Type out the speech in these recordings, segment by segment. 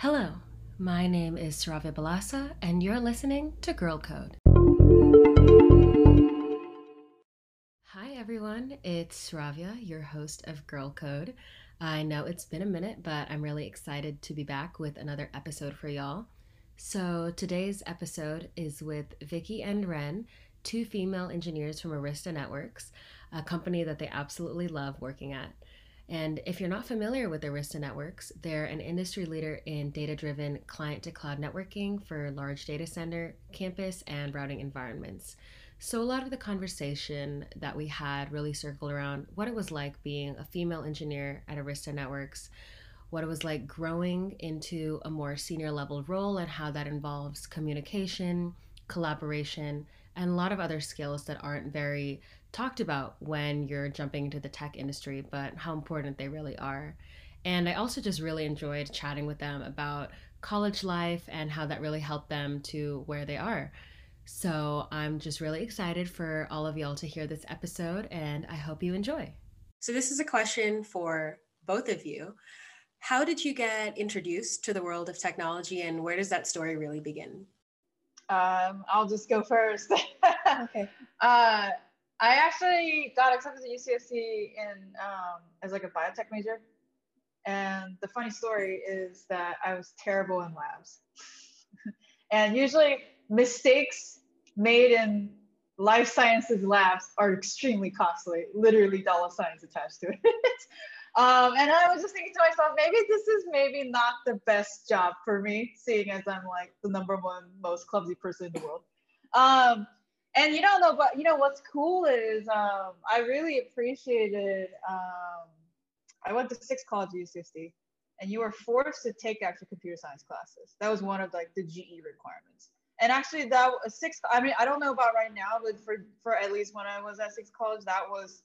Hello, my name is Saravya Balasa, and you're listening to Girl Code. Hi, everyone. It's Saravya, your host of Girl Code. I know it's been a minute, but I'm really excited to be back with another episode for y'all. So, today's episode is with Vicky and Ren, two female engineers from Arista Networks, a company that they absolutely love working at. And if you're not familiar with Arista Networks, they're an industry leader in data driven client to cloud networking for large data center, campus, and routing environments. So, a lot of the conversation that we had really circled around what it was like being a female engineer at Arista Networks, what it was like growing into a more senior level role, and how that involves communication, collaboration, and a lot of other skills that aren't very talked about when you're jumping into the tech industry, but how important they really are. And I also just really enjoyed chatting with them about college life and how that really helped them to where they are. So I'm just really excited for all of y'all to hear this episode, and I hope you enjoy. So, this is a question for both of you. How did you get introduced to the world of technology, and where does that story really begin? Um, I'll just go first. okay. Uh, I actually got accepted to UCSD in um, as like a biotech major, and the funny story is that I was terrible in labs, and usually mistakes made in life sciences labs are extremely costly, literally dollar signs attached to it. um, and I was just thinking to myself, maybe this is maybe not the best job for me, seeing as I'm like the number one most clumsy person in the world. Um, and you don't know, but you know what's cool is um, I really appreciated. Um, I went to six college UCSD, and you were forced to take actual computer science classes. That was one of like the GE requirements. And actually, that was six. I mean, I don't know about right now, but for for at least when I was at six college, that was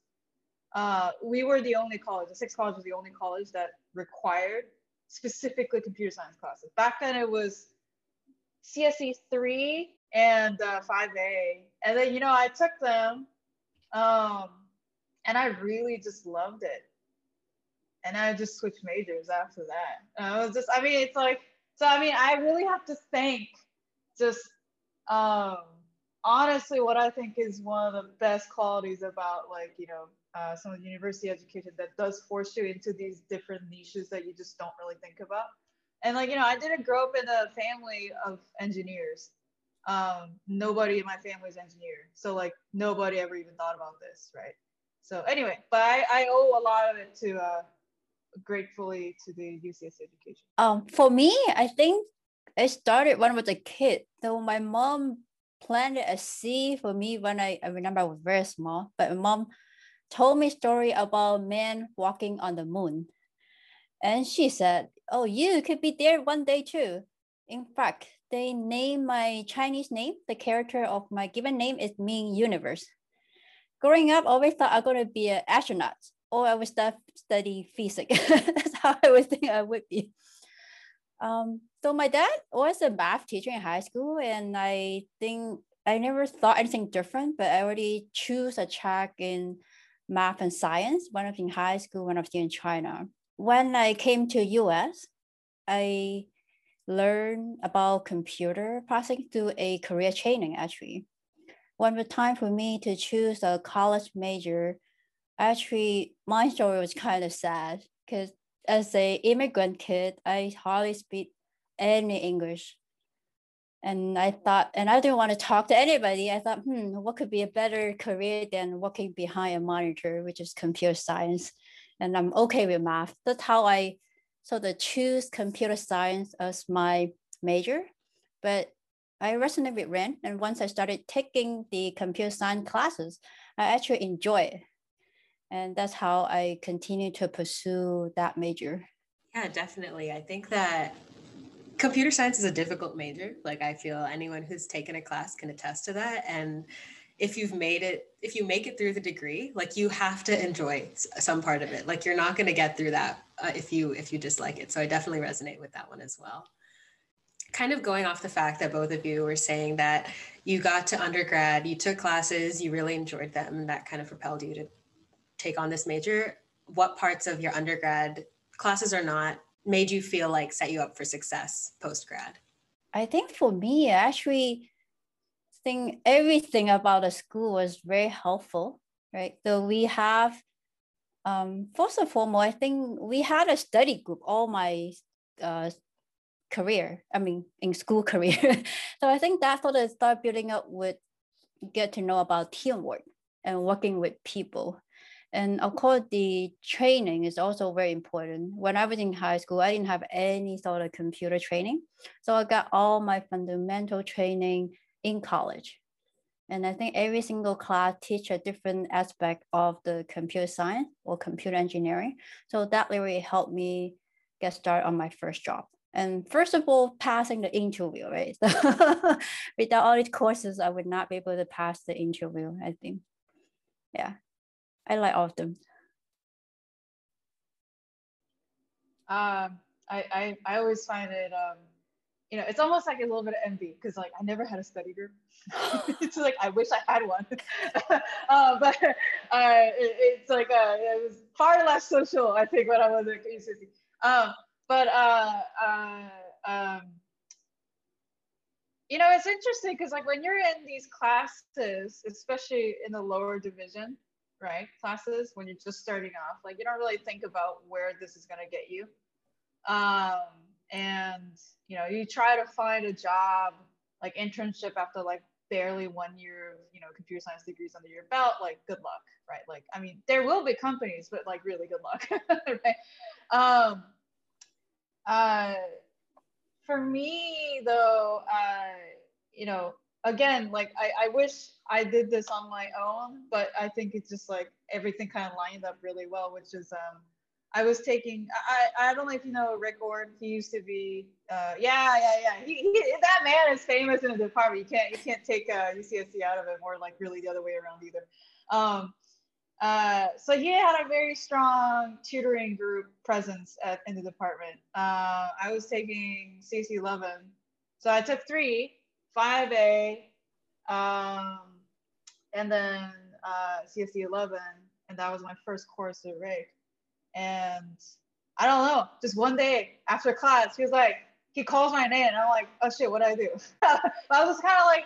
uh, we were the only college. The six college was the only college that required specifically computer science classes. Back then, it was CSE three and uh, 5A. And then, you know, I took them um, and I really just loved it. And I just switched majors after that. And I was just, I mean, it's like, so I mean, I really have to thank just um, honestly what I think is one of the best qualities about like, you know, uh, some of the university education that does force you into these different niches that you just don't really think about. And like, you know, I didn't grow up in a family of engineers um, nobody in my family is engineer. So like nobody ever even thought about this, right? So anyway, but I, I owe a lot of it to uh, gratefully to the UCS education. Um, for me, I think I started when I was a kid. So my mom planted a seed for me when I, I remember I was very small, but my mom told me story about men walking on the moon. And she said, oh, you could be there one day too. In fact, they name my Chinese name, the character of my given name is mean universe. Growing up, I always thought I'm going to be an astronaut or I would start study physics. That's how I would think I would be. Um, so my dad was a math teacher in high school, and I think I never thought anything different, but I already choose a track in math and science I was in high school, I was in China. When I came to US, I learn about computer processing through a career training actually. When the time for me to choose a college major, actually my story was kind of sad because as a immigrant kid, I hardly speak any English. And I thought, and I didn't want to talk to anybody. I thought, hmm, what could be a better career than working behind a monitor, which is computer science. And I'm okay with math. That's how I so the choose computer science as my major, but I resonate with Ren. And once I started taking the computer science classes, I actually enjoy it. And that's how I continue to pursue that major. Yeah, definitely. I think that computer science is a difficult major. Like I feel anyone who's taken a class can attest to that. And if you've made it if you make it through the degree like you have to enjoy some part of it. Like you're not going to get through that uh, if you if you dislike it. So i definitely resonate with that one as well. Kind of going off the fact that both of you were saying that you got to undergrad you took classes you really enjoyed them that kind of propelled you to take on this major. What parts of your undergrad classes or not made you feel like set you up for success post grad? I think for me, actually, think everything about the school was very helpful, right? So we have, um, first of all, I think we had a study group all my uh, career, I mean, in school career. so I think that's what I start building up with, get to know about teamwork and working with people. And of course, the training is also very important. When I was in high school, I didn't have any sort of computer training. So I got all my fundamental training in college. And I think every single class teach a different aspect of the computer science or computer engineering. So that really helped me get started on my first job. And first of all, passing the interview, right? So without all these courses, I would not be able to pass the interview, I think. Yeah. I like all of them. Um, I, I, I always find it, um, you know, it's almost like a little bit of envy because like I never had a study group. it's like I wish I had one, uh, but uh, it, it's like uh, it was far less social. I think when I was at UCC. Um, but uh, uh, um, you know, it's interesting because like when you're in these classes, especially in the lower division, right? Classes when you're just starting off, like you don't really think about where this is gonna get you. Um, and you know, you try to find a job like internship after like barely one year of you know computer science degrees under your belt like good luck right? Like i mean there will be companies but like really good luck right? Um uh for me though uh you know again, like I, I wish I did this on my own, but I think it's just like everything kind of lined up really well, which is um I was taking I I don't know if you know Rick Ord. He used to be uh yeah yeah yeah he, he that man is famous in the department. You can't you can't take uh, UCSD out of it or like really the other way around either. Um, uh, so he had a very strong tutoring group presence at, in the department. Uh, I was taking CSE 11, so I took three 5A, um, and then uh, CSE 11, and that was my first course at Rick. And I don't know, just one day after class, he was like, he calls my name, and I'm like, oh shit, what did I do? I was kind of like,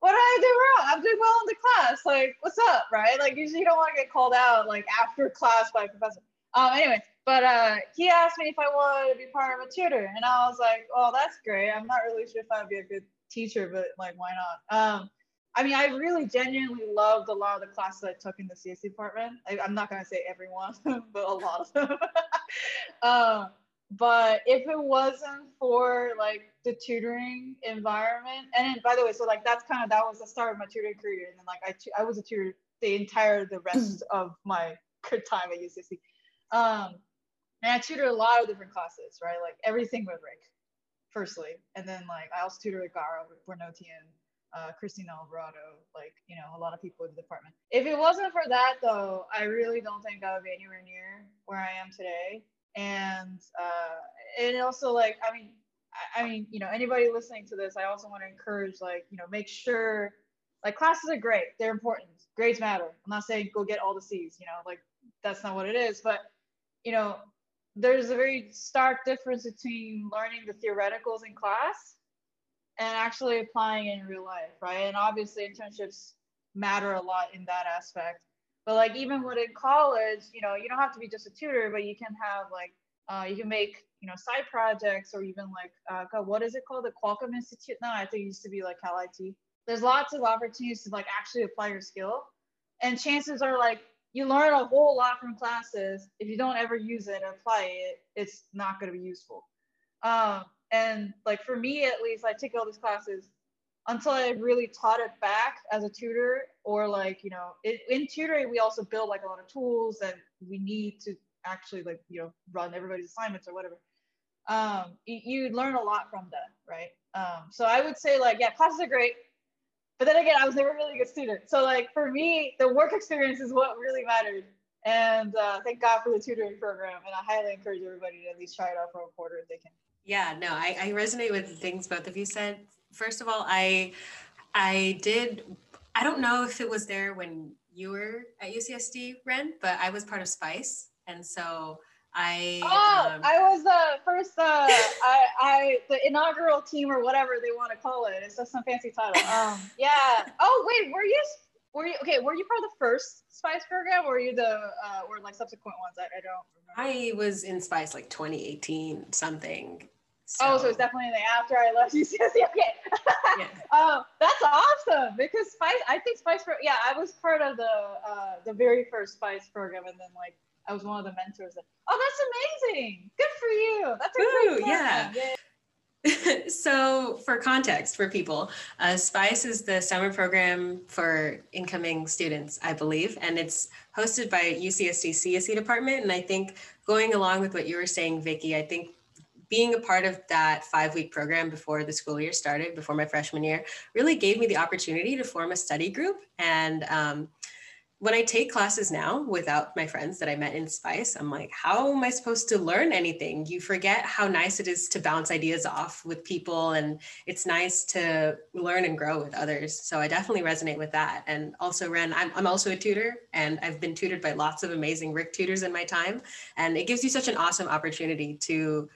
what did I do wrong? I'm doing well in the class. Like, what's up, right? Like, usually you don't want to get called out like after class by a professor. Um, anyway, but uh, he asked me if I wanted to be part of a tutor, and I was like, "Oh, that's great. I'm not really sure if I'd be a good teacher, but like, why not? Um, I mean, I really genuinely loved a lot of the classes I took in the CS department. I, am not gonna say everyone, but a lot of them. um, but if it wasn't for like the tutoring environment, and then, by the way, so like that's kind of that was the start of my tutoring career, and then like I I was a tutor the entire the rest of my good time at UCSD. Um, and I tutored a lot of different classes, right? Like everything with Rick firstly. And then like I also tutored Gara, Bernotian, uh, Christine Alvarado, like, you know, a lot of people in the department. If it wasn't for that though, I really don't think I would be anywhere near where I am today. And uh, and also like, I mean, I, I mean, you know, anybody listening to this, I also want to encourage like, you know, make sure like classes are great. They're important. Grades matter. I'm not saying go get all the C's, you know, like that's not what it is. But, you know, there's a very stark difference between learning the theoreticals in class and actually applying in real life, right? And obviously internships matter a lot in that aspect. But like even within college, you know, you don't have to be just a tutor, but you can have like uh, you can make you know side projects or even like uh, God, what is it called? The Qualcomm Institute? No, I think it used to be like Cal IT. There's lots of opportunities to like actually apply your skill, and chances are like you learn a whole lot from classes. If you don't ever use it and apply it, it's not going to be useful. Um, and like for me, at least, I take all these classes until I really taught it back as a tutor, or like you know, it, in tutoring we also build like a lot of tools that we need to actually like you know run everybody's assignments or whatever. Um, you, you learn a lot from that, right? Um, so I would say like yeah, classes are great but then again, I was never really a good student. So like for me, the work experience is what really mattered. And uh, thank God for the tutoring program. And I highly encourage everybody to at least try it out for a quarter if they can. Yeah, no, I, I resonate with the things both of you said. First of all, I I did I don't know if it was there when you were at UCSD, Ren, but I was part of Spice. And so I oh, um, I was the first. Uh, I I the inaugural team or whatever they want to call it. It's just some fancy title. Um, yeah. Oh wait, were you were you okay? Were you part of the first Spice program, or were you the uh, or like subsequent ones? I, I don't. Remember. I was in Spice like 2018 something. So. Oh, so it's definitely the after I left UCSD. Okay. yeah. Oh, that's awesome because Spice. I think Spice. Pro, yeah, I was part of the uh, the very first Spice program, and then like I was one of the mentors. That, oh, that's amazing! Good for you. That's a Ooh, great program. yeah. so, for context for people, uh, SPICE is the summer program for incoming students, I believe, and it's hosted by UCSD CSE department. And I think going along with what you were saying, Vicky, I think being a part of that five week program before the school year started, before my freshman year, really gave me the opportunity to form a study group. And um, when I take classes now without my friends that I met in Spice, I'm like, how am I supposed to learn anything? You forget how nice it is to bounce ideas off with people, and it's nice to learn and grow with others. So I definitely resonate with that. And also, Ren, I'm, I'm also a tutor, and I've been tutored by lots of amazing Rick tutors in my time. And it gives you such an awesome opportunity to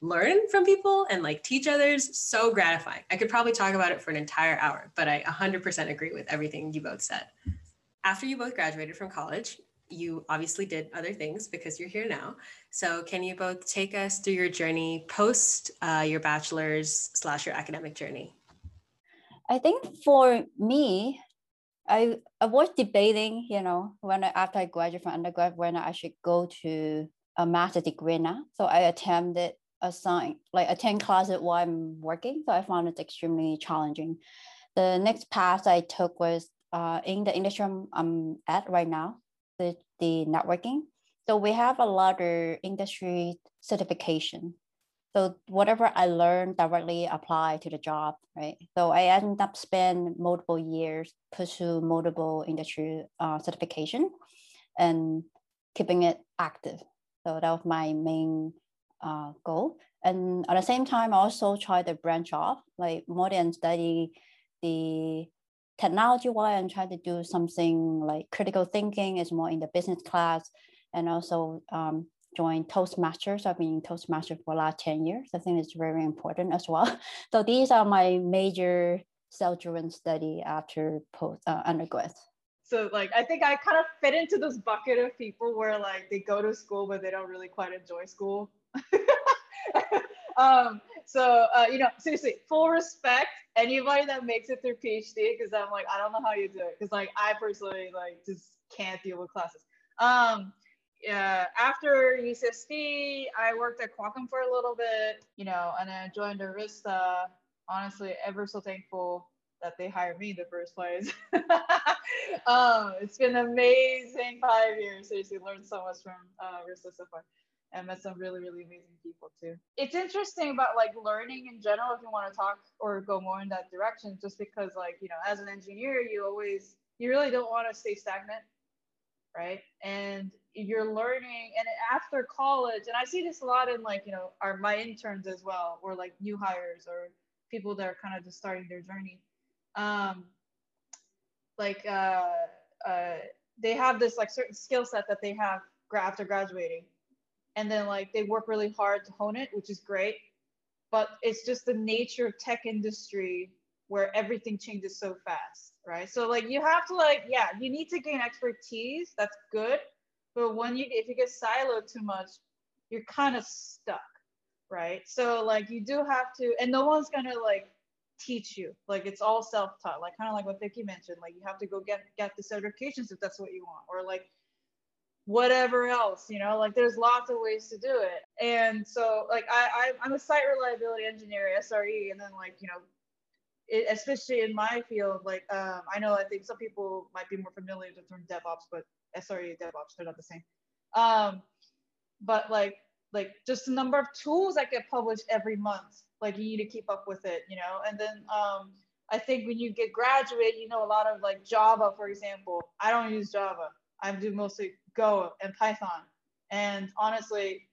learn from people and like teach others. So gratifying. I could probably talk about it for an entire hour, but I 100% agree with everything you both said after you both graduated from college, you obviously did other things because you're here now. So, can you both take us through your journey post uh, your bachelor's slash your academic journey? I think for me, I, I was debating, you know, when I, after I graduated from undergrad, when I should go to a master's degree now. So I attempted assign like attend classes while I'm working. So I found it extremely challenging. The next path I took was uh, in the industry I'm, at right now, the, the networking. So we have a lot of industry certification. So whatever I learned directly apply to the job, right? So I ended up spend multiple years pursue multiple industry uh, certification and keeping it active. So that was my main uh, goal. And at the same time, I also try to branch off, like more than study the technology wise i'm trying to do something like critical thinking is more in the business class. And also um, join toastmasters. I've been in toastmasters for the last 10 years. I think it's very important as well. So these are my major self-driven study after post uh, undergrad. So like i think i kind of fit into this bucket of people where like they go to school but they don't really quite enjoy school um so uh, you know seriously full respect anybody that makes it through PhD, because I'm like, I don't know how you do it. Because like I personally like just can't deal with classes. Um, yeah, after UCSD, I worked at Qualcomm for a little bit, you know, and then joined Arista. Honestly, ever so thankful that they hired me in the first place. um, it's been amazing five years. Seriously, learned so much from uh, Arista so far and met some really really amazing people too. It's interesting about like learning in general if you want to talk or go more in that direction just because like you know as an engineer you always you really don't want to stay stagnant right? And you're learning and after college and i see this a lot in like you know our my interns as well or like new hires or people that are kind of just starting their journey. Um like uh uh they have this like certain skill set that they have after graduating and then like they work really hard to hone it, which is great. But it's just the nature of tech industry where everything changes so fast, right? So like you have to like, yeah, you need to gain expertise. That's good. But when you if you get siloed too much, you're kind of stuck, right? So like you do have to, and no one's gonna like teach you. Like it's all self-taught, like kind of like what Vicky mentioned. Like you have to go get get the certifications if that's what you want, or like whatever else you know like there's lots of ways to do it. And so like i, I am a site reliability engineer sre and then like you know it, especially in my field like um, i know i think some people might be more familiar with the term devops but sre devops they're not the same. Um, but like like just the number of tools that get published every month like you need to keep up with it you know? And then um, i think when you get graduate you know a lot of like java for example. I don't use java i do mostly Go and Python. And honestly,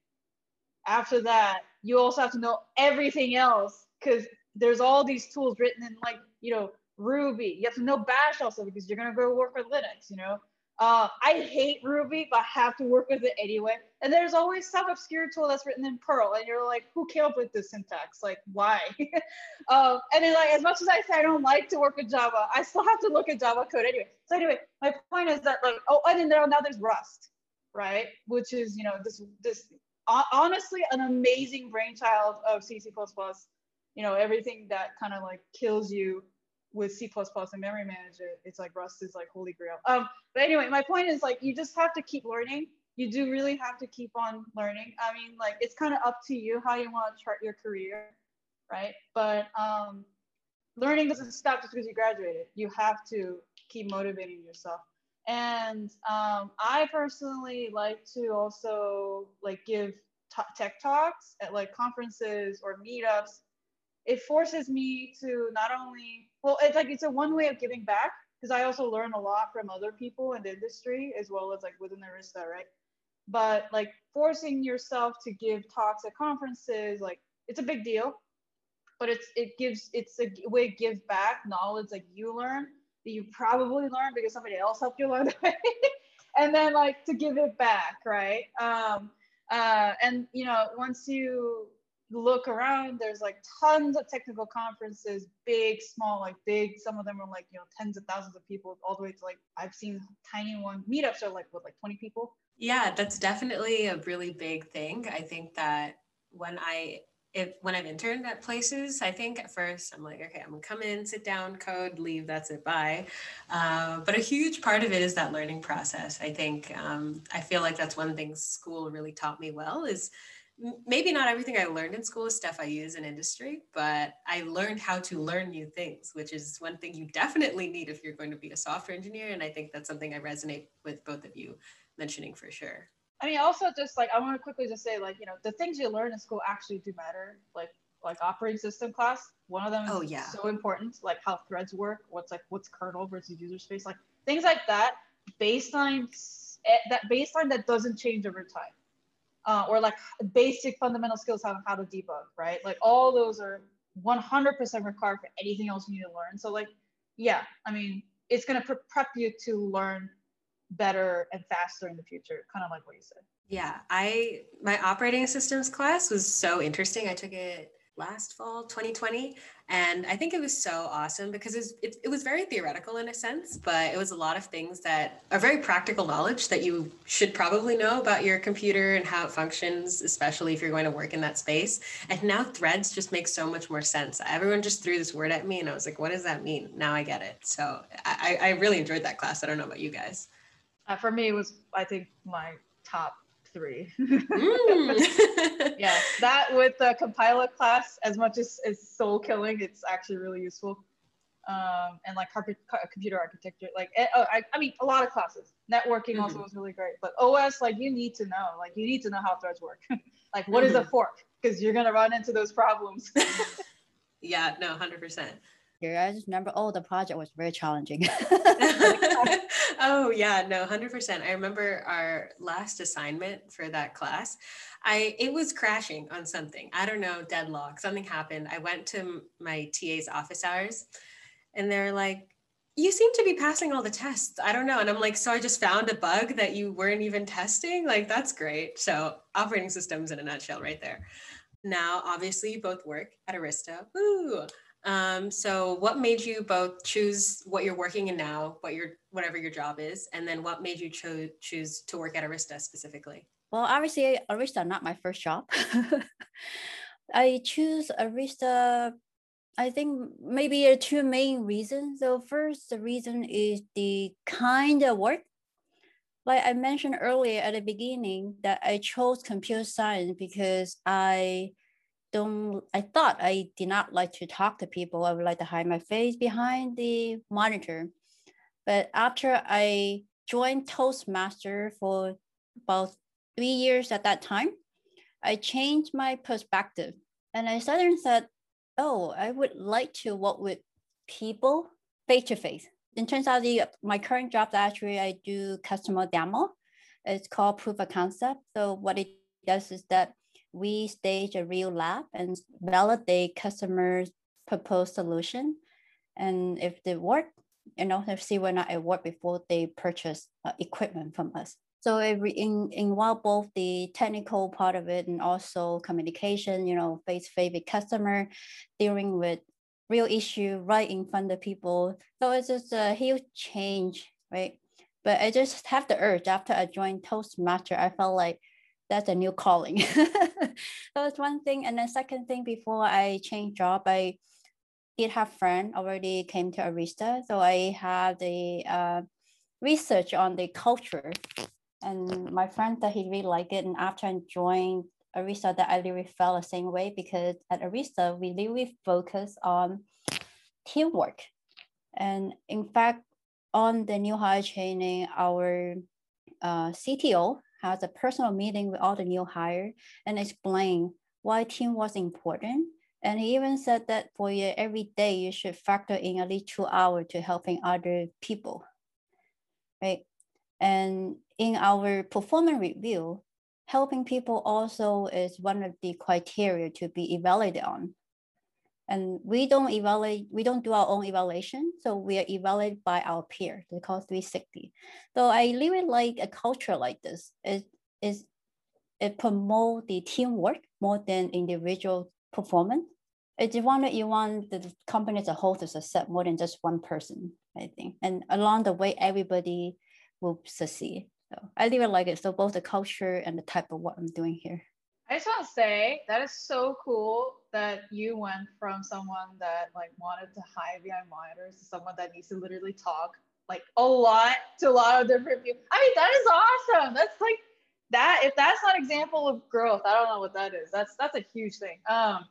after that, you also have to know everything else because there's all these tools written in like, you know, Ruby. You have to know Bash also because you're gonna go work with Linux, you know. Uh, I hate Ruby, but have to work with it anyway. And there's always some obscure tool that's written in Perl, and you're like, who came up with this syntax? Like, why? um, and then, like, as much as I say I don't like to work with Java, I still have to look at Java code anyway. So anyway, my point is that like, oh, and then there, now there's Rust, right? Which is you know this this honestly an amazing brainchild of C C++. You know everything that kind of like kills you with C++ and memory management, it's like Rust is like holy grail. Um, but anyway, my point is like you just have to keep learning. You do really have to keep on learning. I mean, like it's kind of up to you how you want to chart your career, right? But um, learning doesn't stop just because you graduated. You have to keep motivating yourself. And um, I personally like to also like give tech talks at like conferences or meetups. It forces me to not only well, it's like it's a one way of giving back because I also learn a lot from other people in the industry as well as like within Arista, right? But like forcing yourself to give talks at conferences, like it's a big deal, but it's it gives it's a way to give back knowledge like you learn that you probably learned because somebody else helped you learn the way, and then like to give it back, right? Um, uh, and you know once you look around, there's like tons of technical conferences, big, small, like big. Some of them are like, you know, tens of thousands of people, all the way to like, I've seen tiny one meetups are like, what, like 20 people? Yeah, that's definitely a really big thing. I think that when I, if when I've interned at places, I think at first I'm like, okay, I'm gonna come in, sit down, code, leave, that's it, bye. Uh, but a huge part of it is that learning process. I think um, I feel like that's one thing school really taught me well is maybe not everything I learned in school is stuff I use in industry, but I learned how to learn new things, which is one thing you definitely need if you're going to be a software engineer. And I think that's something I resonate with both of you mentioning for sure. I mean, also just like I want to quickly just say, like, you know, the things you learn in school actually do matter. Like like operating system class, one of them is oh, yeah. so important, like how threads work, what's like what's kernel versus user space, like things like that. Baseline eh, that baseline that doesn't change over time uh, or like basic fundamental skills on how to debug, right? Like all those are 100% required for anything else you need to learn. So like, yeah, I mean, it's gonna pre- prep you to learn better and faster in the future, kind of like what you said. Yeah, I my operating systems class was so interesting. I took it last fall 2020 and i think it was so awesome because it was, it, it, was very theoretical in a sense but it was a lot of things that are very practical knowledge that you should probably know about your computer and how it functions especially if you're going to work in that space. And now threads just make so much more sense. Everyone just threw this word at me and i was like what does that mean? Now i get it. So i, I really enjoyed that class. I don't know about you guys. Uh, for me it was i think my top three. mm. yeah, that with the compiler class, as much as, as soul killing, it's actually really useful. Um, and like computer architecture, like eh, oh, I, I mean, a lot of classes. Networking mm-hmm. also was really great, but OS, like you need to know, like you need to know how threads work. like, what mm-hmm. is a mm-hmm. fork? Because you're gonna run into those problems. yeah, no, hundred percent. I just remember, oh, the project was very challenging. oh yeah, no, hundred percent. I remember our last assignment for that class. I it was crashing on something. I don't know, deadlock. Something happened. I went to my TA's office hours, and they're like, "You seem to be passing all the tests." I don't know, and I'm like, "So I just found a bug that you weren't even testing? Like that's great." So operating systems in a nutshell, right there. Now, obviously, you both work at Arista. Woo! Um, so what made you both choose what you're working in now, what your whatever your job is, and then what made you cho- choose to work at Arista specifically? Well, obviously Arista not my first job. I choose Arista I think maybe two main reasons. So first, the reason is the kind of work. Like I mentioned earlier at the beginning, that I chose computer science because I don't I thought I did not like to talk to people. I would like to hide my face behind the monitor. But after I joined Toastmaster for about three years at that time, I changed my perspective. And I suddenly said, oh, I would like to work with people face to face. In terms of the my current job, actually I do customer demo. It's called proof of concept. So what it does is that we stage a real lab and validate customers' proposed solution. And if they work, and also see we're not at work before they purchase uh, equipment from us. So it in, involve both the technical part of it and also communication, you know, face-to-face with customer, dealing with real issue right in front of people. So it's just a huge change, right? But I just have the urge after I joined Toastmaster, I felt like that's a new calling. that was one thing. And then second thing, before I changed job, I did have friend already came to Arista. So I had the uh, research on the culture and my friend that he really liked it. And after I joined Arista, that I really felt the same way because at Arista, we really focus on teamwork. And in fact, on the new hire training, our uh, CTO has a personal meeting with all the new hire and explain why team was important. And he even said that for you, every day you should factor in at least two hours to helping other people, right? And in our performance review, helping people also is one of the criteria to be evaluated on. And we don't evaluate, we don't do our own evaluation. So we are evaluated by our peer, they call 360. So I really like a culture like this. It is it promote the teamwork more than individual performance. It's one that you want the company as a whole to succeed more than just one person, I think. And along the way, everybody will succeed. So I really like it. So both the culture and the type of what I'm doing here. I just want to say that is so cool that you went from someone that like wanted to hide behind monitors to someone that needs to literally talk like a lot to a lot of different people. I mean, that is awesome. That's like that. If that's not example of growth, I don't know what that is. That's that's a huge thing. Um,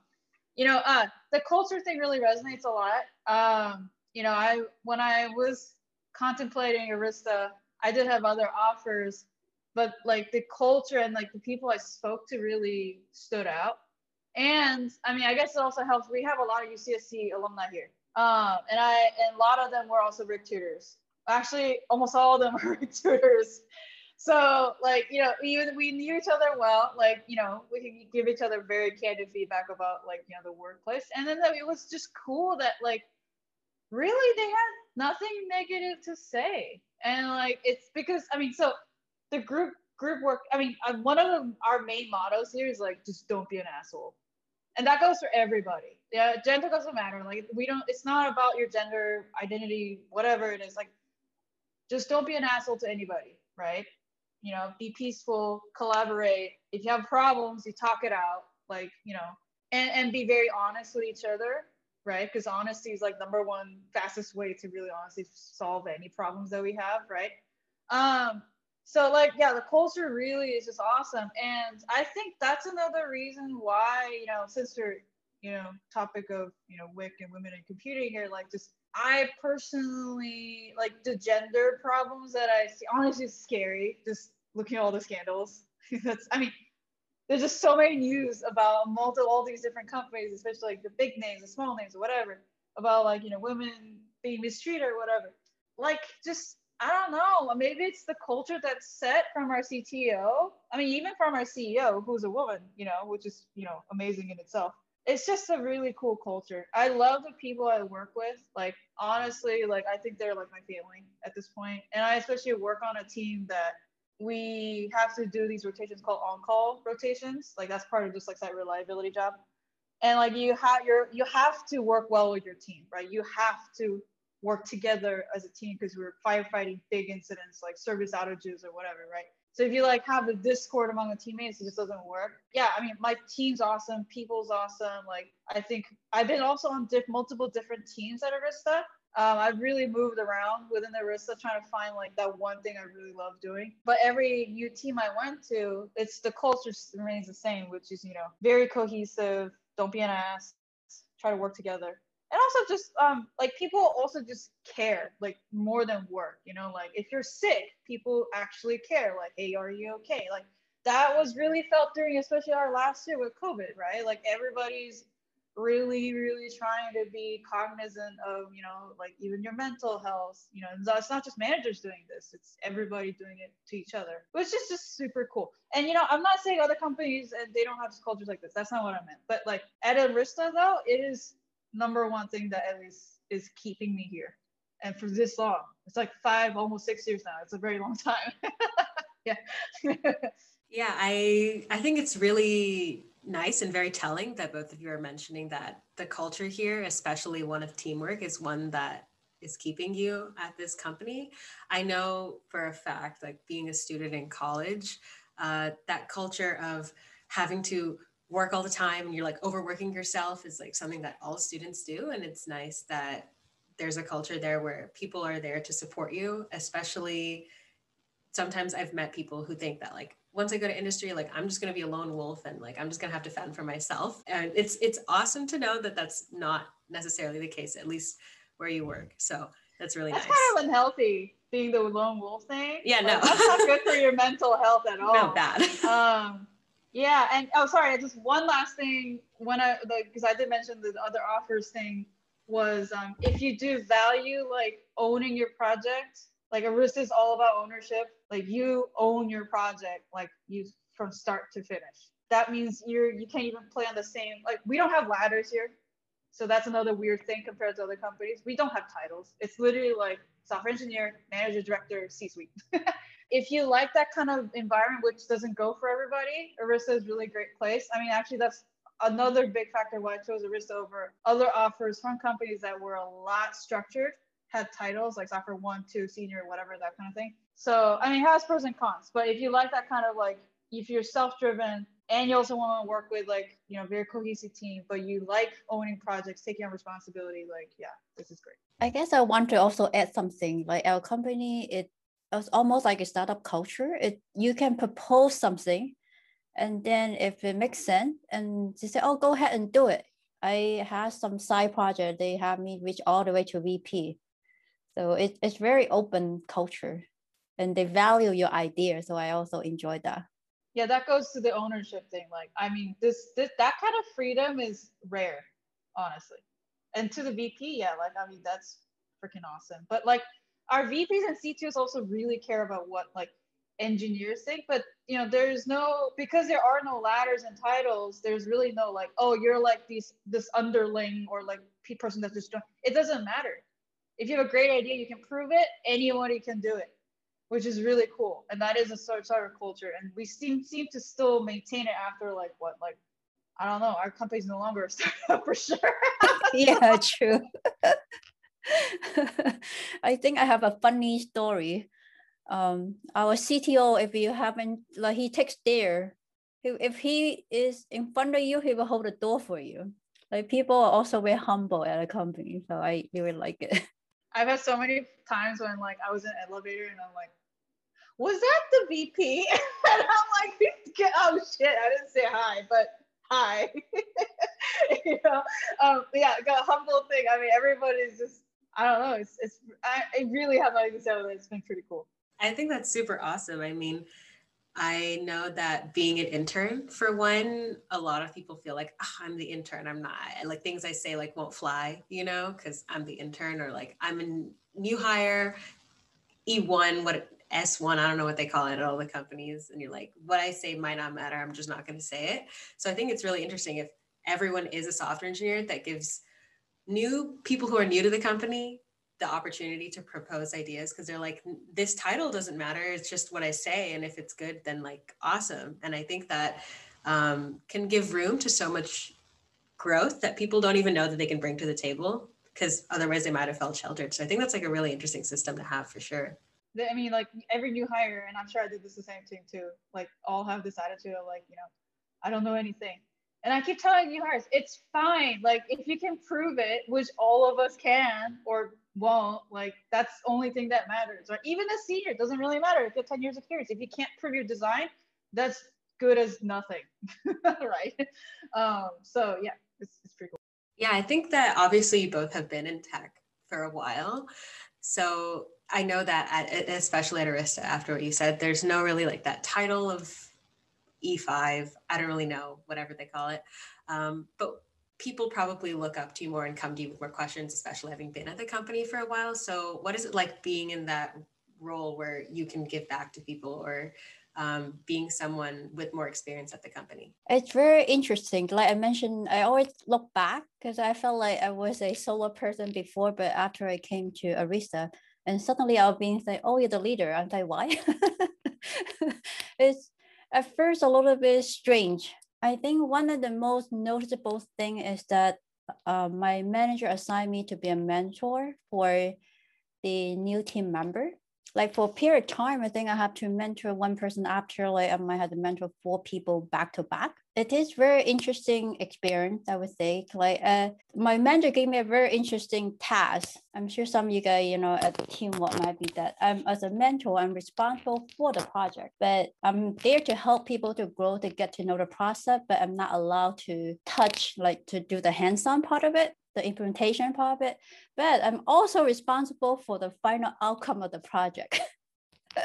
you know, uh, the culture thing really resonates a lot. Um, you know, I when I was contemplating Arista I did have other offers, but like the culture and like the people I spoke to really stood out. And I mean, I guess it also helps. We have a lot of UCSD alumni here, um, and I and a lot of them were also Rick tutors. Actually, almost all of them were Rick tutors. So like you know, even we knew each other well. Like you know, we could give each other very candid feedback about like you know the workplace, and then it was just cool that like really they had nothing negative to say and like it's because i mean so the group group work i mean uh, one of our main mottos here is like just don't be an asshole. And that goes for everybody. Yeah gender doesn't matter. Like we don't it's not about your gender identity whatever it is. Like just don't be an asshole to anybody right? You know be peaceful collaborate. If you have problems you talk it out like you know and, and be very honest with each other right? Because honesty is like number one fastest way to really honestly solve any problems that we have, right? Um, so like yeah, the culture really is just awesome, and I think that's another reason why you know since we're you know topic of you know WIC and women in computing here, like just I personally like the gender problems that I see. Honestly, scary. Just looking at all the scandals. that's I mean there's just so many news about multiple all these different companies, especially like the big names, the small names, or whatever, about like you know women being mistreated or whatever. Like just I don't know. Maybe it's the culture that's set from our CTO. I mean, even from our CEO, who's a woman, you know, which is you know amazing in itself. It's just a really cool culture. I love the people I work with. Like honestly, like I think they're like my family at this point. and I especially work on a team that we have to do these rotations called on-call rotations. Like that's part of just like that reliability job. And like you have your you have to work well with your team, right? You have to work together as a team because we're firefighting big incidents like service outages or whatever, right? So if you like have the discord among the teammates, it just doesn't work. Yeah, I mean, my team's awesome, people's awesome. Like I think I've been also on diff- multiple different teams at Arista, um, I've really moved around within the Arista trying to find like that one thing I really love doing. But every new team I went to, it's the culture remains the same, which is, you know, very cohesive, don't be an ass, try to work together. And also just um like people also just care like more than work, you know, like if you're sick, people actually care, like, hey, are you okay? Like that was really felt during especially our last year with COVID, right? Like everybody's really really trying to be cognizant of you know like even your mental health you know it's not just managers doing this it's everybody doing it to each other which is just super cool and you know i'm not saying other companies and they don't have cultures like this that's not what i meant but like at arista though it is number one thing that at least is keeping me here and for this long. It's like five, almost six years now. It's a very long time. yeah. yeah, I I think it's really nice and very telling that both of you are mentioning that the culture here, especially one of teamwork, is one that is keeping you at this company. I know for a fact, like being a student in college, uh, that culture of having to work all the time and you're like overworking yourself is like something that all students do. And it's nice that there's a culture there where people are there to support you, especially sometimes I've met people who think that like once I go to industry, like I'm just going to be a lone wolf and like I'm just going to have to fend for myself. And it's it's awesome to know that that's not necessarily the case, at least where you work. So that's really that's nice. kind of unhealthy being the lone wolf thing. Yeah, no, that's not good for your mental health at all. No, bad. um, yeah, and oh, sorry, just one last thing. When I the because I did mention the other offers thing was um, if you do value like owning your project like Arista is all about ownership. Like you own your project, like you from start to finish. That means you're you can't even play on the same like we don't have ladders here. So that's another weird thing compared to other companies. We don't have titles. It's literally like software engineer, manager, director, C-suite. if you like that kind of environment, which doesn't go for everybody, Arista is really great place. I mean, actually, that's another big factor why I chose Arista over other offers from companies that were a lot structured had titles like software one, two, senior, whatever, that kind of thing. So I mean, it has pros and cons. But if you like that kind of like, if you're self-driven and you also want to work with like, you know, very cohesive team, but you like owning projects, taking on responsibility, like, yeah, this is great. I guess I want to also add something. Like our company, it it's almost like a startup culture. It you can propose something, and then if it makes sense, and they say, "Oh, go ahead and do it." I have some side project. They have me reach all the way to VP. So it, it's very open culture and they value your idea. So I also enjoy that. Yeah, that goes to the ownership thing. Like, I mean, this, this that kind of freedom is rare, honestly. And to the VP, yeah, like I mean, that's freaking awesome. But like our VPs and CTOs also really care about what like engineers think. But you know, there's no because there are no ladders and titles, there's really no like, oh, you're like these this underling or like person that's just it doesn't matter if you have a great idea, you can prove it. Anybody can do it, which is really cool. And that is a sort of culture. And we seem seem to still maintain it after like what like I don't know. Our company's no longer a startup for sure. yeah, true. I think I have a funny story. Um, our CTO, if you haven't, like he takes there. If he is in front of you, he will hold the door for you. Like people are also very humble at a company, so I really like it. I've had so many times when like I was in an elevator and I'm like, was that the VP? and I'm like, oh shit, I didn't say hi, but hi. you know, um, yeah, got a humble thing. I mean, everybody's just, I don't know. It's, it's, I, I really have to say about it. It's been pretty cool. I think that's super awesome. I mean, I know that being an intern, for one, a lot of people feel like oh, I'm the intern. I'm not like things I say like won't fly, you know, because I'm the intern or like I'm a new hire, E1, what S1, I don't know what they call it at all the companies. And you're like, what I say might not matter. I'm just not going to say it. So I think it's really interesting if everyone is a software engineer that gives new people who are new to the company the opportunity to propose ideas because they're like this title doesn't matter it's just what i say and if it's good then like awesome and i think that um, can give room to so much growth that people don't even know that they can bring to the table because otherwise they might have felt sheltered so i think that's like a really interesting system to have for sure i mean like every new hire and i'm sure i did this the same thing too like all have this attitude of like you know i don't know anything and I keep telling new hires, it's fine. Like if you can prove it, which all of us can or won't, like that's the only thing that matters. Or even a senior, doesn't really matter if you have 10 years of experience. If you can't prove your design, that's good as nothing. right. Um, so yeah, it's, it's pretty cool. Yeah, I think that obviously you both have been in tech for a while. So I know that at, especially at Arista, after what you said, there's no really like that title of E5. I don't really know, whatever they call it. Um, but people probably look up to you more and come to you with more questions, especially having been at the company for a while. So, what is it like being in that role where you can give back to people or um, being someone with more experience at the company? It's very interesting. Like I mentioned, I always look back because I felt like I was a solo person before, but after I came to Arista, and suddenly I'll be saying, "Oh, you're the leader." I'm like, "Why?" it's at first a little bit strange. I think one of the most noticeable thing is that uh, my manager assigned me to be a mentor for the new team member like for a period of time, I think I have to mentor one person after like I might have to mentor four people back to back. It is very interesting experience, I would say. Like uh, my mentor gave me a very interesting task. I'm sure some of you guys, you know, at Teamwork might be that. I'm as a mentor, I'm responsible for the project, but I'm there to help people to grow, to get to know the process, but I'm not allowed to touch, like to do the hands-on part of it the implementation part of it, but I'm also responsible for the final outcome of the project.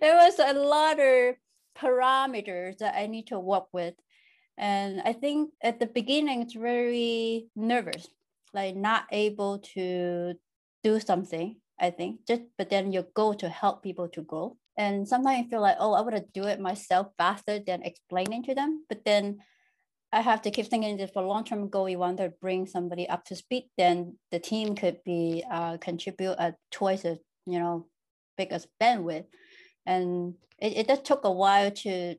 there was a lot of parameters that I need to work with. And I think at the beginning, it's very nervous, like not able to do something, I think, just, but then you go to help people to grow. And sometimes I feel like, oh, I want to do it myself faster than explaining to them. But then I have to keep thinking that for long-term goal, you want to bring somebody up to speed, then the team could be uh, contribute a twice as you know big as bandwidth, and it, it just took a while to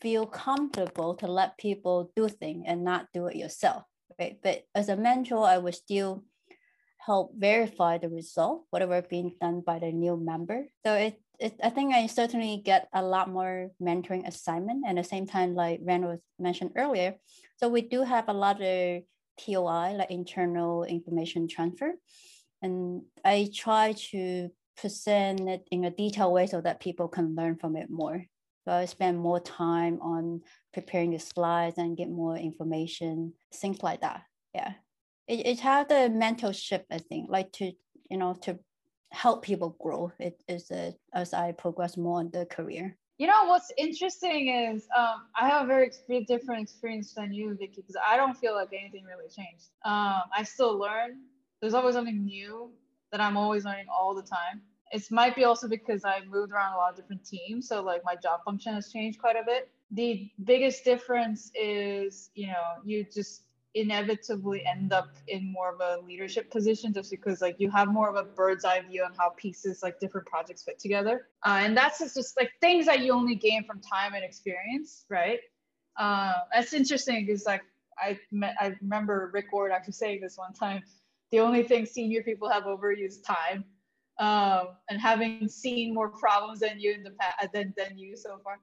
feel comfortable to let people do things and not do it yourself, right? But as a mentor, I would still help verify the result, whatever being done by the new member. So it it, I think I certainly get a lot more mentoring assignment. And at the same time, like Randall mentioned earlier, so we do have a lot of TOI, like internal information transfer. And I try to present it in a detailed way so that people can learn from it more. So I spend more time on preparing the slides and get more information, things like that. Yeah. It, it had the mental shift, I think, like to, you know, to help people grow it is a, as I progress more in the career. You know what's interesting is um, I have a very different experience than you, Vicky, because I don't feel like anything really changed. Um, I still learn. There's always something new that I'm always learning all the time. It might be also because I moved around a lot of different teams, so like my job function has changed quite a bit. The biggest difference is, you know, you just inevitably end up in more of a leadership position just because like you have more of a bird's eye view on how pieces like different projects fit together. Uh, and that's just like things that you only gain from time and experience right? Uh, that's interesting because like I met, I remember Rick Ord actually saying this one time the only thing senior people have over you is time. Um, and having seen more problems than you in the past than, than you so far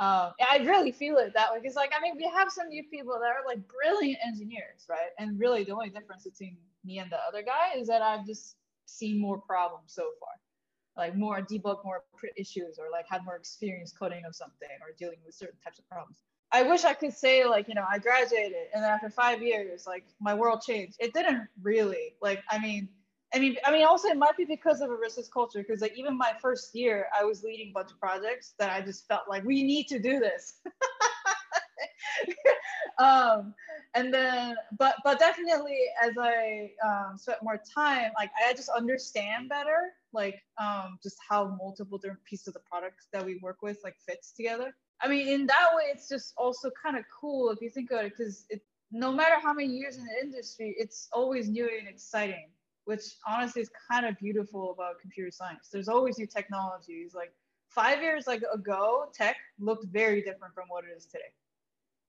um, I really feel it that way because, like, I mean, we have some new people that are like brilliant engineers, right? And really, the only difference between me and the other guy is that I've just seen more problems so far, like more debug more issues, or like had more experience coding of something, or dealing with certain types of problems. I wish I could say like, you know, I graduated and then after five years, like my world changed. It didn't really. Like, I mean I mean, I mean, also it might be because of Arista's culture. Because like even my first year, I was leading a bunch of projects that I just felt like we need to do this. um, and then, but but definitely as I um, spent more time, like I just understand better, like um, just how multiple different pieces of the products that we work with like fits together. I mean, in that way, it's just also kind of cool if you think about it, because it no matter how many years in the industry, it's always new and exciting which honestly is kind of beautiful about computer science. There's always new technologies. Like five years like ago, tech looked very different from what it is today.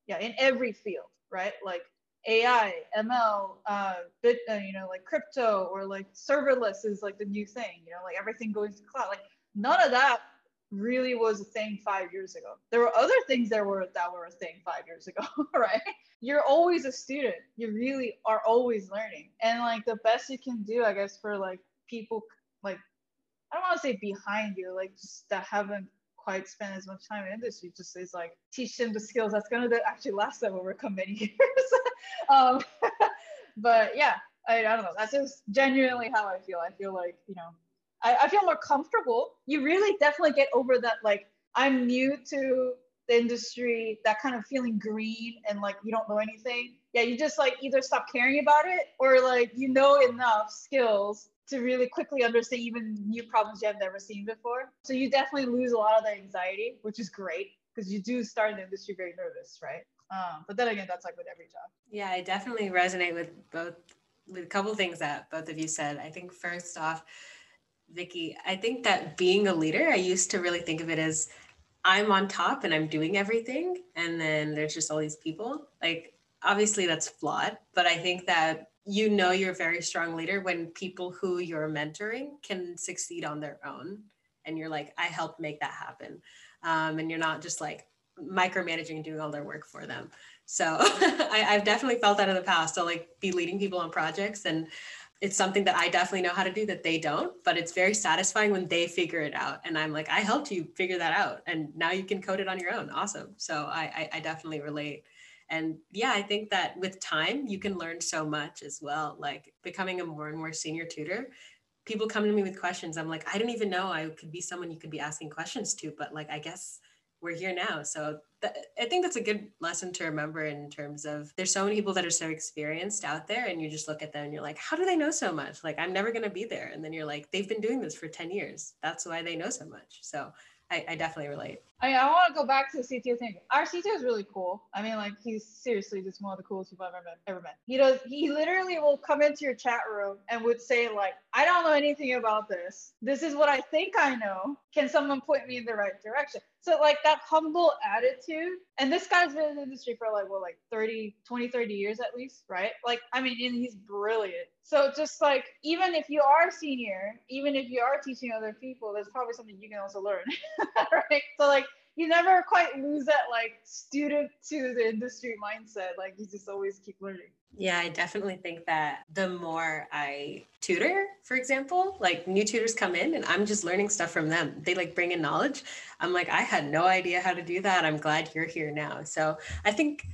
Yeah, in every field, right? Like AI, ML, uh, bit, uh, you know, like crypto or like serverless is like the new thing. You know, like everything going to cloud. Like none of that really was a thing five years ago. There were other things that were that were a thing five years ago, right? You're always a student. You really are always learning. And like the best you can do, I guess, for like people like I don't want to say behind you, like just that haven't quite spent as much time in industry, just is like teach them the skills that's gonna actually last them overcome many years. um, but yeah, I, I don't know. That's just genuinely how I feel. I feel like you know I, I feel more comfortable. You really definitely get over that like I'm new to the industry, that kind of feeling green and like you don't know anything, yeah, you just like either stop caring about it or like you know enough skills to really quickly understand even new problems you have never seen before. So you definitely lose a lot of the anxiety, which is great because you do start in the industry very nervous, right? Um, but then again, that's like with every job. Yeah, I definitely resonate with both with a couple things that both of you said. I think first off, Vicky, I think that being a leader, I used to really think of it as I'm on top and I'm doing everything. And then there's just all these people. Like, obviously, that's flawed. But I think that you know you're a very strong leader when people who you're mentoring can succeed on their own. And you're like, I helped make that happen. Um, and you're not just like micromanaging and doing all their work for them. So I, I've definitely felt that in the past. I'll like be leading people on projects and it's something that I definitely know how to do that they don't, but it's very satisfying when they figure it out. And I'm like, I helped you figure that out. And now you can code it on your own. Awesome. So I, I, I definitely relate. And yeah, I think that with time, you can learn so much as well. Like becoming a more and more senior tutor, people come to me with questions. I'm like, I didn't even know I could be someone you could be asking questions to, but like, I guess we're here now. So I think that's a good lesson to remember in terms of there's so many people that are so experienced out there, and you just look at them and you're like, how do they know so much? Like, I'm never going to be there. And then you're like, they've been doing this for 10 years. That's why they know so much. So I, I definitely relate. I, mean, I want to go back to the CTO thing. Our CTO is really cool. I mean, like he's seriously just one of the coolest people I've ever met. Ever met. He does. He literally will come into your chat room and would say like, "I don't know anything about this. This is what I think I know. Can someone point me in the right direction?" So like that humble attitude. And this guy's been in the industry for like what, like 30, 20, 30 years at least, right? Like, I mean, and he's brilliant. So just like even if you are senior, even if you are teaching other people, there's probably something you can also learn. right. So like you never quite lose that like student to the industry mindset. Like you just always keep learning. Yeah, I definitely think that the more I tutor, for example, like new tutors come in and I'm just learning stuff from them. They like bring in knowledge. I'm like, I had no idea how to do that. I'm glad you're here now. So I think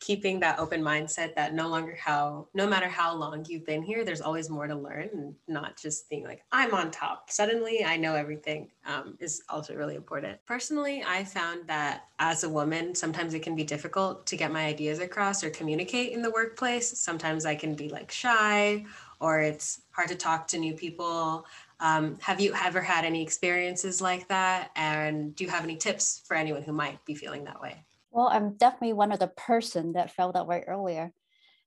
keeping that open mindset that no longer how no matter how long you've been here there's always more to learn and not just being like i'm on top. Suddenly i know everything um, is also really important. Personally i found that as a woman sometimes it can be difficult to get my ideas across or communicate in the workplace. Sometimes i can be like shy or it's hard to talk to new people. Um, have you ever had any experiences like that? And do you have any tips for anyone who might be feeling that way well, I'm definitely one of the person that felt that way earlier.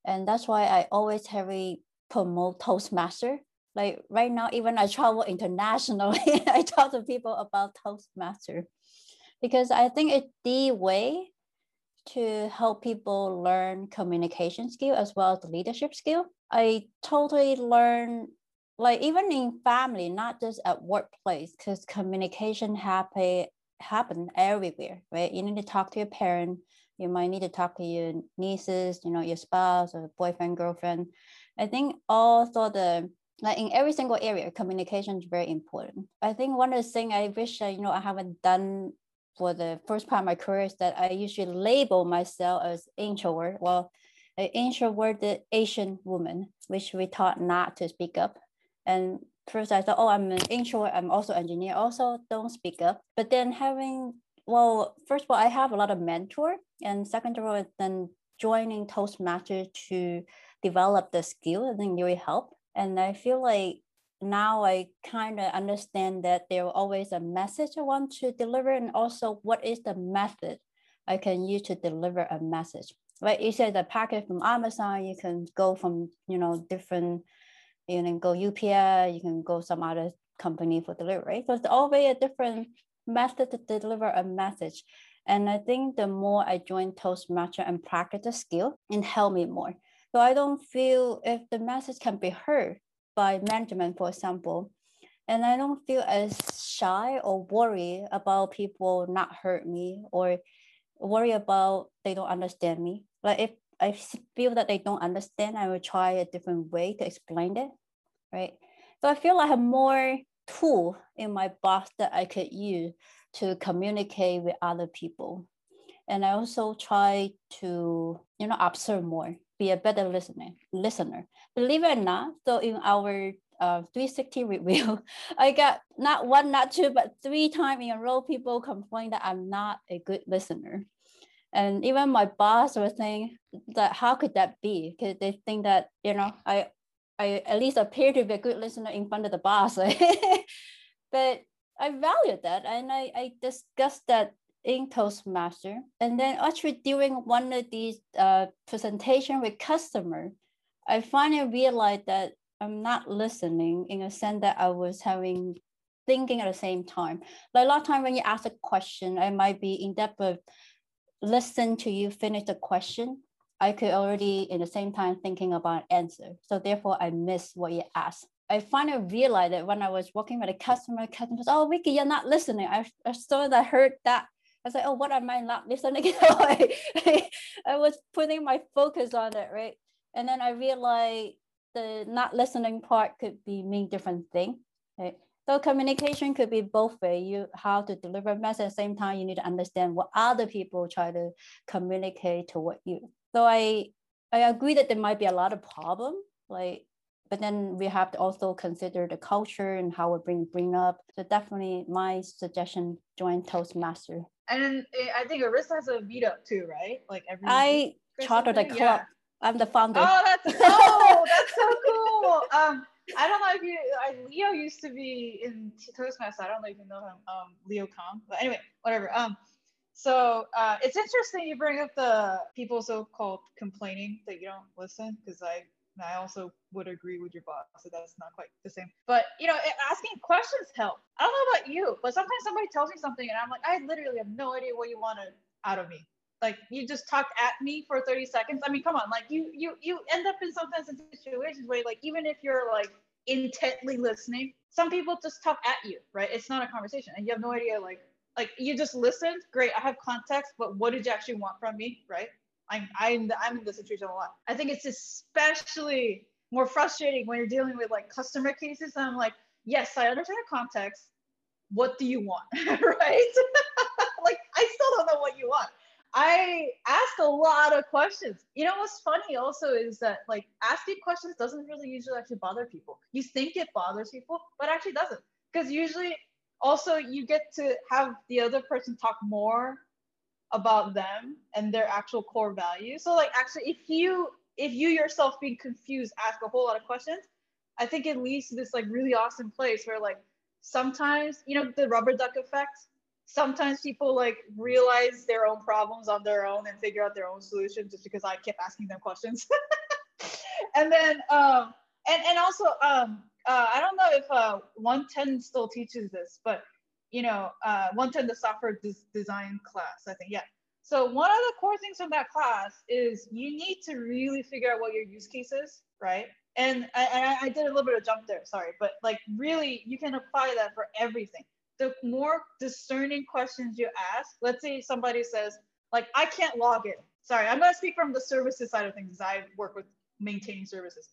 And that's why I always heavily promote Toastmaster. Like right now, even I travel internationally, I talk to people about Toastmaster because I think it's the way to help people learn communication skill as well as leadership skill. I totally learn like even in family, not just at workplace, because communication happen happen everywhere, right? You need to talk to your parent. You might need to talk to your nieces, you know, your spouse or boyfriend, girlfriend. I think also the like in every single area, communication is very important. I think one of the things I wish I, you know, I haven't done for the first part of my career is that I usually label myself as introvert. Well, an introverted Asian woman, which we taught not to speak up. And first I thought, oh, I'm an introvert. I'm also engineer. Also, don't speak up. But then having, well, first of all, I have a lot of mentor, and second of all, then joining Toastmaster to develop the skill, I think really help. And I feel like now I kind of understand that there always a message I want to deliver, and also what is the method I can use to deliver a message. Right, you said the packet from Amazon, you can go from you know different you can go UPS, you can go some other company for delivery. So it's always a different method to deliver a message. And I think the more I join Toastmaster and practice the skill, it help me more. So I don't feel if the message can be heard by management, for example, and I don't feel as shy or worry about people not hurt me or worry about they don't understand me. Like if I feel that they don't understand, I will try a different way to explain it right? So I feel I have more tool in my box that I could use to communicate with other people. And I also try to, you know, observe more be a better listener. Listener, believe it or not. So in our uh, 360 review, I got not one, not two, but three times in a row people complain that I'm not a good listener. And even my boss was saying that how could that be? Because they think that, you know, I I at least appear to be a good listener in front of the boss. but I value that and I, I discussed that in Toastmaster. And then actually during one of these uh, presentation with customer, I finally realized that I'm not listening in a sense that I was having thinking at the same time. Like a lot of time when you ask a question, I might be in depth of listen to you finish the question. I could already in the same time thinking about an answer. So therefore I miss what you asked. I finally realized that when I was working with a customer, customer says, oh, Vicky, you're not listening. I, I started, I heard that. I was like, oh, what am I not listening? I was putting my focus on it, right? And then I realized the not listening part could be mean different thing, right? So communication could be both way. You how to deliver message at the same time. You need to understand what other people try to communicate to what you. So I I agree that there might be a lot of problem, like, but then we have to also consider the culture and how we bring bring up. So definitely, my suggestion: join Toastmaster. And eh, I think Arista has a meetup too, right? Like every. I chartered a club. Yeah. I'm the founder. Oh, that's oh, that's so cool. Um, I don't know if you, I, Leo used to be in Toastmasters. I don't know if you know him, um, Leo Kong. But anyway, whatever. Um, so uh, it's interesting you bring up the people so-called complaining that you don't listen because I I also would agree with your boss so that's not quite the same. But you know, asking questions help. I don't know about you, but sometimes somebody tells me something and I'm like, I literally have no idea what you wanted out of me like you just talked at me for 30 seconds i mean come on like you you you end up in sometimes in situations where like even if you're like intently listening some people just talk at you right it's not a conversation and you have no idea like like you just listened great i have context but what did you actually want from me right i'm i'm, I'm in the situation a lot i think it's especially more frustrating when you're dealing with like customer cases and i'm like yes i understand the context what do you want right like i still don't know what you want I ask a lot of questions. You know what's funny also is that like asking questions doesn't really usually actually bother people. You think it bothers people, but actually doesn't. Because usually also you get to have the other person talk more about them and their actual core values. So like actually if you if you yourself being confused ask a whole lot of questions, I think it leads to this like really awesome place where like sometimes, you know, the rubber duck effect sometimes people like realize their own problems on their own and figure out their own solutions just because I kept asking them questions. and then um and and also um uh, I don't know if uh 110 still teaches this, but you know, uh 110 the software des- design class, I think. Yeah. So one of the core things from that class is you need to really figure out what your use case is, right? And I, I, I did a little bit of jump there, sorry, but like really you can apply that for everything the more discerning questions you ask, let's say somebody says, like, I can't log in. Sorry, I'm going to speak from the services side of things. I work with maintaining services.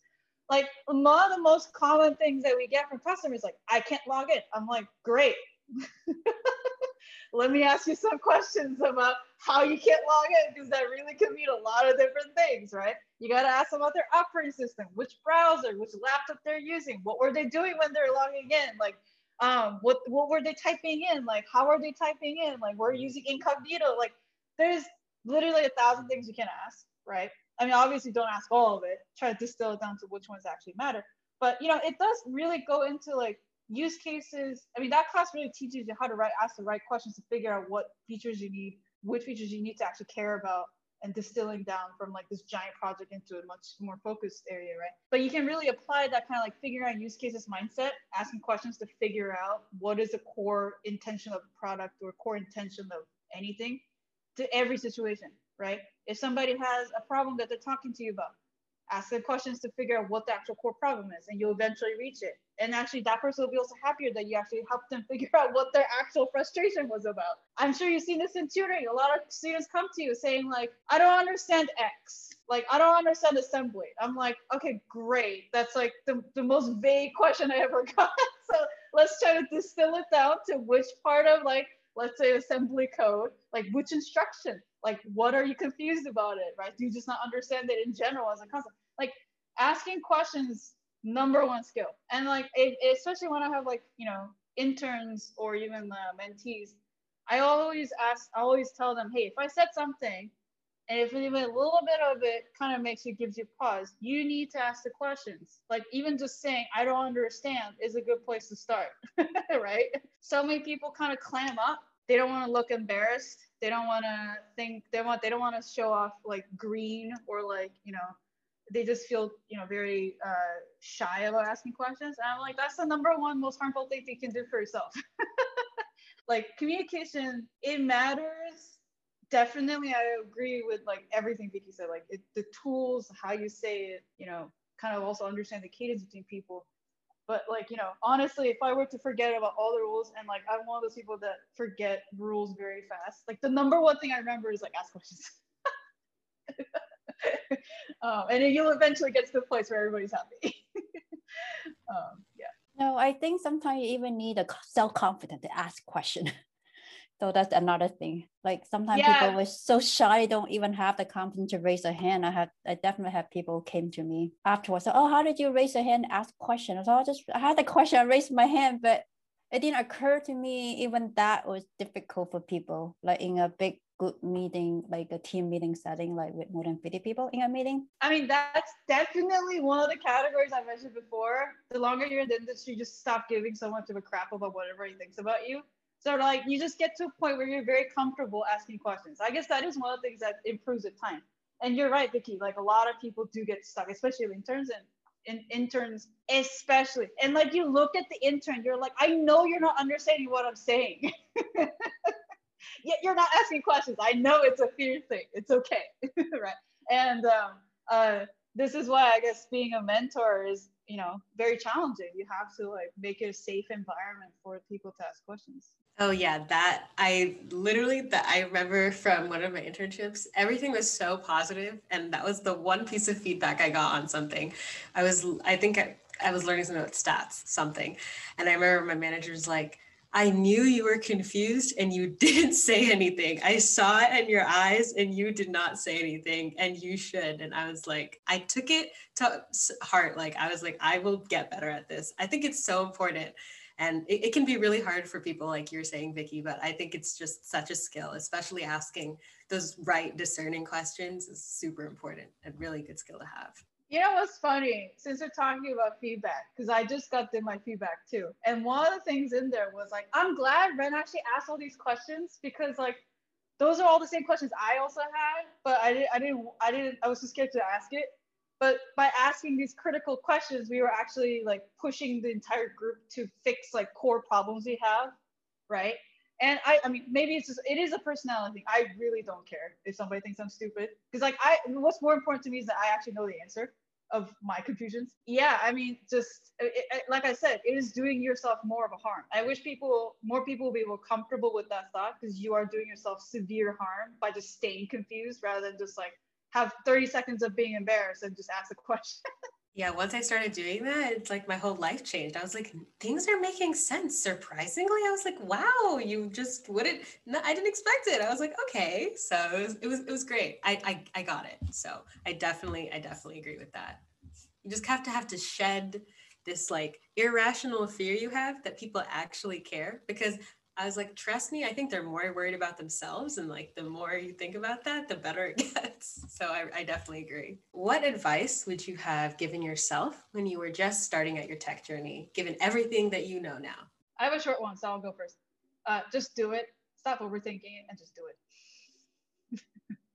Like, one of the most common things that we get from customers, like, I can't log in. I'm like, great. Let me ask you some questions about how you can't log in because that really can mean a lot of different things, right? You got to ask them about their operating system, which browser, which laptop they're using, what were they doing when they're logging in, like um, what what were they typing in? Like, how are they typing in? Like, we're using incognito. Like, there's literally a thousand things you can ask, right? I mean, obviously, don't ask all of it. Try to distill it down to which ones actually matter. But you know, it does really go into like use cases. I mean, that class really teaches you how to write, ask the right questions to figure out what features you need, which features you need to actually care about, and distilling down from like this giant project into a much more focused area, right? But you can really apply that kind of like figuring out use cases mindset, asking questions to figure out what is the core intention of the product or core intention of anything to every situation, right? If somebody has a problem that they're talking to you about, ask them questions to figure out what the actual core problem is, and you'll eventually reach it. And actually, that person will be also happier that you actually helped them figure out what their actual frustration was about. I'm sure you've seen this in tutoring. A lot of students come to you saying, like, I don't understand X. Like, I don't understand assembly. I'm like, okay, great. That's like the, the most vague question I ever got. so let's try to distill it down to which part of like let's say assembly code, like which instruction, like what are you confused about it, right? Do you just not understand it in general as a concept? Like asking questions, number one skill. And like, it, especially when I have like, you know, interns or even uh, mentees, I always ask, I always tell them, hey, if I said something and if even a little bit of it kind of makes you, gives you pause, you need to ask the questions. Like even just saying, I don't understand is a good place to start, right? So many people kind of clam up. They don't want to look embarrassed. They don't want to think, they want, they don't want to show off like green or like, you know, they just feel, you know, very uh, shy about asking questions. And I'm like, that's the number one most harmful thing you can do for yourself. like communication, it matters definitely i agree with like everything vicky said like it, the tools how you say it you know kind of also understand the cadence between people but like you know honestly if i were to forget about all the rules and like i'm one of those people that forget rules very fast like the number one thing i remember is like ask questions. Um, and you'll eventually get to the place where everybody's happy. Um, yeah. No i think sometimes you even need a self-confidence to ask question so that's another thing. Like sometimes yeah. people were so shy don't even have the confidence to raise a hand. I had i definitely had people came to me afterwards so, oh how did you raise a hand? Ask questions so oh, i just i had the question i raised my hand but it didn't occur to me. Even that was difficult for people like in a big good meeting like a team meeting setting like with more than 50 people in a meeting. I mean that's definitely one of the categories i mentioned before. The longer you're in the industry just stop giving so much of a crap about what everybody thinks about you so like you just get to a point where you're very comfortable asking questions. I guess that is one of the things that improves with time. And you're right, Vicky. Like a lot of people do get stuck, especially interns and in interns, especially. And like you look at the intern, you're like, I know you're not understanding what I'm saying. Yet you're not asking questions. I know it's a fear thing. It's okay, right? And um, uh, this is why I guess being a mentor is you know very challenging. You have to like make it a safe environment for people to ask questions. Oh yeah that i literally that i remember from one of my internships everything was so positive and that was the one piece of feedback i got on something. I was i think i, I was learning something about stats something. And i remember my manager's like I knew you were confused and you didn't say anything. I saw it in your eyes and you did not say anything and you should. And I was like, I took it to heart. Like, I was like, I will get better at this. I think it's so important. And it, it can be really hard for people, like you're saying, Vicky, but I think it's just such a skill, especially asking those right discerning questions is super important and really good skill to have. You know what's funny? Since we're talking about feedback, because I just got my feedback too. And one of the things in there was like, I'm glad Ren actually asked all these questions because like those are all the same questions I also had, but I didn't I didn't I didn't I was too scared to ask it. But by asking these critical questions, we were actually like pushing the entire group to fix like core problems we have, right? and I, I mean, maybe it's just it is a personality thing. I really don't care if somebody thinks I'm stupid because, like, I what's more important to me is that I actually know the answer of my confusions. Yeah, I mean, just uh, it, it, like I said, it is doing yourself more of a harm. I wish people, more people, will be more comfortable with that thought because you are doing yourself severe harm by just staying confused rather than just like have 30 seconds of being embarrassed and just ask a question. Yeah, once I started doing that, it's like my whole life changed. I was like, things are making sense. Surprisingly, I was like, wow, you just wouldn't. No, I didn't expect it. I was like, okay, so it was it was, it was great. I, I I got it. So I definitely I definitely agree with that. You just have to have to shed this like irrational fear you have that people actually care because I was like, trust me, I think they're more worried about themselves. And like, the more you think about that, the better it gets. So I, I, definitely agree. What advice would you have given yourself when you were just starting at your tech journey, given everything that you know now? I have a short one, so I'll go first. Uh, just do it. Stop overthinking it and just do it.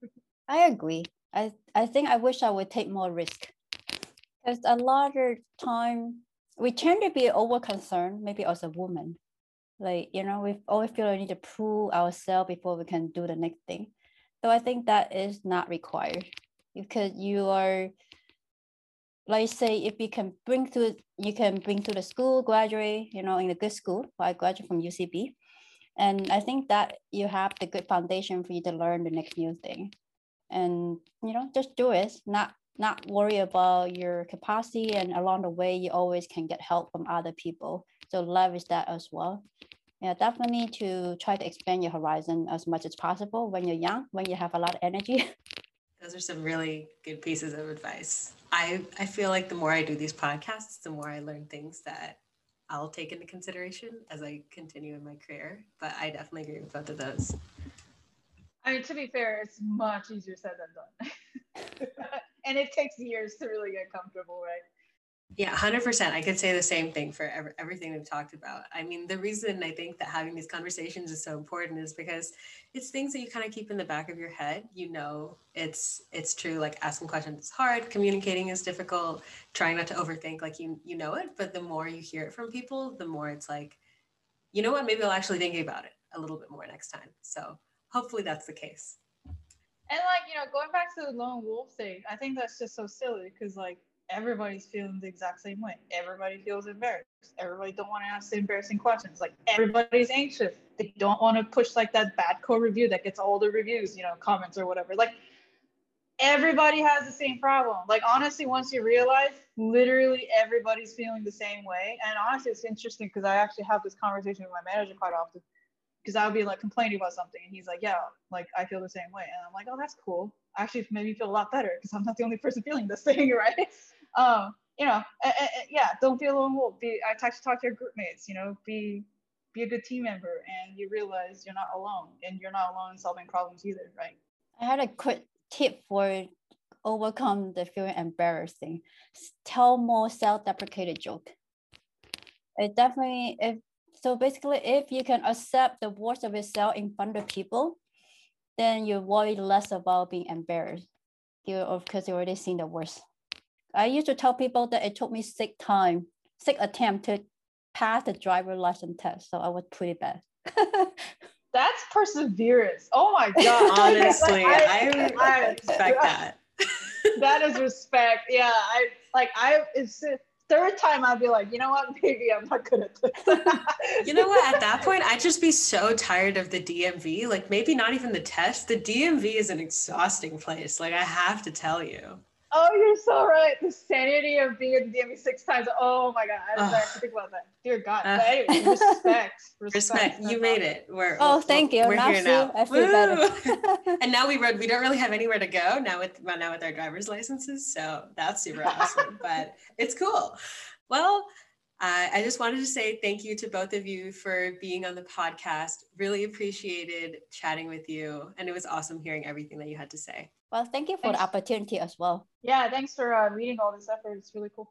I agree. I, I think I wish I would take more risk because a lot of time we tend to be over concerned, maybe as a woman like you know we always feel we need to prove ourselves before we can do the next thing. So i think that is not required because you are like say if you can bring to you can bring to the school graduate you know in a good school i graduate from ucb and i think that you have the good foundation for you to learn the next new thing. And you know just do it. Not not worry about your capacity and along the way you always can get help from other people so leverage that as well yeah, definitely to try to expand your horizon as much as possible when you're young, when you have a lot of energy. Those are some really good pieces of advice. I, I feel like the more I do these podcasts, the more I learn things that I'll take into consideration as I continue in my career. But I definitely agree with both of those. I mean, to be fair, it's much easier said than done. and it takes years to really get comfortable, right? Yeah, 100%. I could say the same thing for every, everything we've talked about. I mean, the reason I think that having these conversations is so important is because it's things that you kind of keep in the back of your head. You know, it's it's true like asking questions is hard, communicating is difficult, trying not to overthink like you you know it, but the more you hear it from people, the more it's like you know what, maybe I'll actually think about it a little bit more next time. So, hopefully that's the case. And like, you know, going back to the lone wolf thing, I think that's just so silly because like everybody's feeling the exact same way. Everybody feels embarrassed. Everybody don't want to ask the embarrassing questions. Like everybody's anxious. They don't want to push like that bad code review that gets all the reviews, you know, comments or whatever. Like everybody has the same problem. Like honestly, once you realize literally everybody's feeling the same way. And honestly, it's interesting because I actually have this conversation with my manager quite often because I would be like complaining about something, and he's like, "Yeah, like I feel the same way," and I'm like, "Oh, that's cool. Actually, made me feel a lot better because I'm not the only person feeling this thing, right?" Um, you know, yeah, don't be alone wolf. Be I talk to talk to your group mates. You know, be be a good team member, and you realize you're not alone, and you're not alone in solving problems either, right? I had a quick tip for overcome the feeling embarrassing. Tell more self-deprecated joke. It definitely if so basically, if you can accept the worst of yourself in front of people, then you worry less about being embarrassed. You, of course, you already seen the worst. I used to tell people that it took me six time, six attempt to pass the driver license test. So I was pretty bad. That's perseverance. Oh my god! Honestly, I, I, I respect that. that is respect. Yeah, I like I. It's third time I'd be like, you know what, maybe I'm not good at this. you know what? At that point, I'd just be so tired of the DMV. Like maybe not even the test. The DMV is an exhausting place. Like I have to tell you. Oh, you're so right. The sanity of being at the DMV six times. Oh my god, I didn't to think about that. Dear God. Uh, but anyway, respect, respect. Respect. You made it. We're oh, thank you. We're now here now. I feel better. and now we rode. We don't really have anywhere to go now with now with our driver's licenses. So that's super awesome. But it's cool. Well, uh, I just wanted to say thank you to both of you for being on the podcast. Really appreciated chatting with you, and it was awesome hearing everything that you had to say. Well, thank you for thanks. the opportunity as well. Yeah, thanks for uh, reading all this effort. It's really cool.